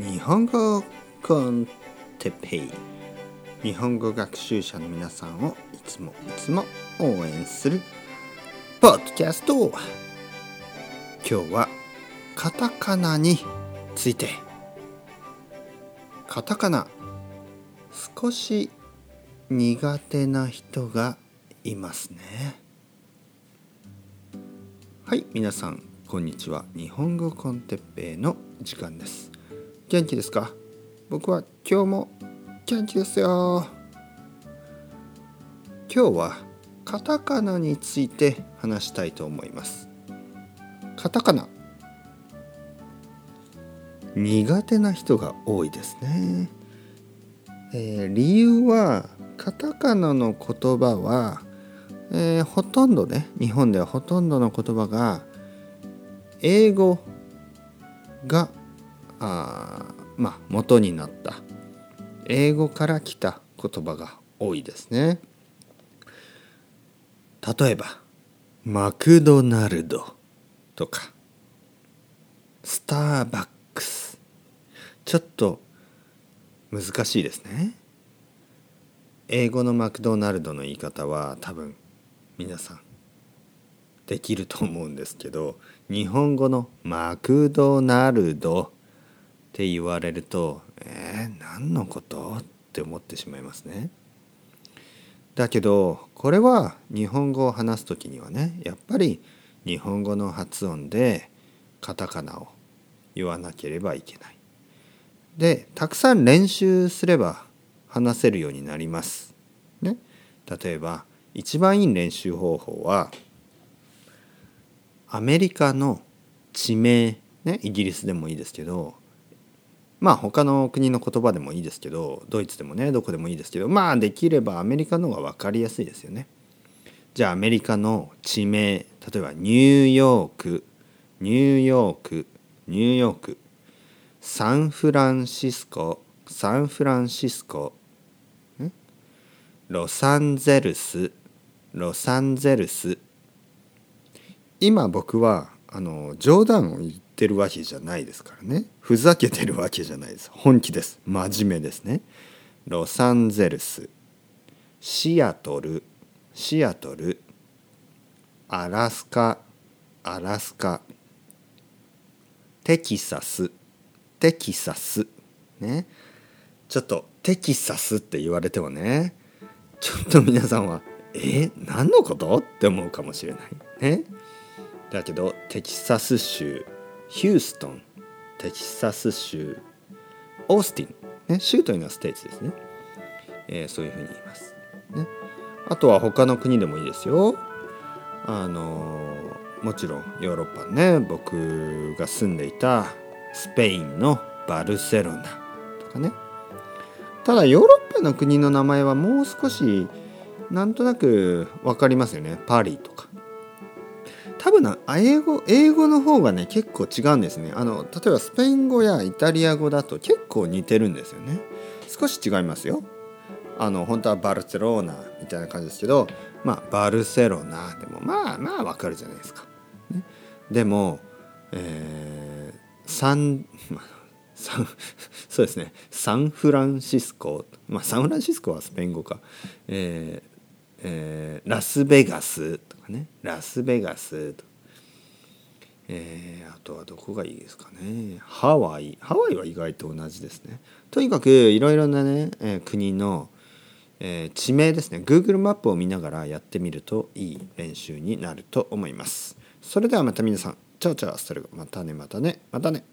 日本語コンテペイ。日本語学習者の皆さんをいつもいつも応援するポッドキャスト。今日はカタカナについて。カタカナ少し苦手な人がいますね。はい皆さんこんにちは。日本語コンテッペイの時間です。元気ですか？僕は今日も元気ですよ。今日はカタカナについて話したいと思います。カタカナ。苦手な人が多いですね、えー、理由はカタカナの言葉は、えー、ほとんどね日本ではほとんどの言葉が英語があまあ元になった英語から来た言葉が多いですね。例えばマクドナルドとかスターバックスちょっと難しいですね。英語のマクドナルドの言い方は多分皆さんできると思うんですけど日本語のマクドナルドって言われるとえー、何のこと？って思ってしまいますね。だけどこれは日本語を話す時にはねやっぱり日本語の発音でカタカナを言わなければいけない。でたくさん練習すれば話せるようになります。ね、例えば一番いい練習方法はアメリカの地名、ね、イギリスでもいいですけどまあ他の国の言葉でもいいですけどドイツでもねどこでもいいですけどまあできればアメリカの方が分かりやすいですよね。じゃあアメリカの地名例えばニューヨークニューヨークニューヨークサンフランシスコサンフランシスコロサンゼルスロサンゼルス今僕はあの冗談を言っててるわけじゃないですからね。ふざけてるわけじゃないです。本気です。真面目ですね。ロサンゼルスシアトルシアトルアラスカアラスカテキサステキサスね。ちょっとテキサスって言われてもねちょっと皆さんはえ何のこと？って思うかもしれないね。だけどテキサス州。ヒューストンテキサス州オースティン、ね、州というのはステーツですね、えー、そういうふうに言います、ね、あとは他の国でもいいですよ。あの、もちろんヨーロッパね。僕が住んでいたスペインのバルセロナとかね。ただヨーロッパの国の名前はもう少しなんとなく分かりますよね。パリとか。多分な英語英語の方がね結構違うんですね。あの例えばスペイン語やイタリア語だと結構似てるんですよね。少し違いますよ。あの本当はバルセロナみたいな感じですけどまあバルセロナでもまあまあわかるじゃないですか、ね、でも、えー、サン、サンそうですね。サンフランシスコ。まあサンフランシスコはスペイン語か、えーえー、ラスベガスとかね。ラスベガスと、えー、あとはどこがいいですかね。ハワイ。ハワイは意外と同じですね。とにかくいろいろなね、えー、国の、え、地名ですね。Google マップを見ながらやってみるといい練習になると思います。それではまた皆さん。チャオチャオそれまたねまたね。またね。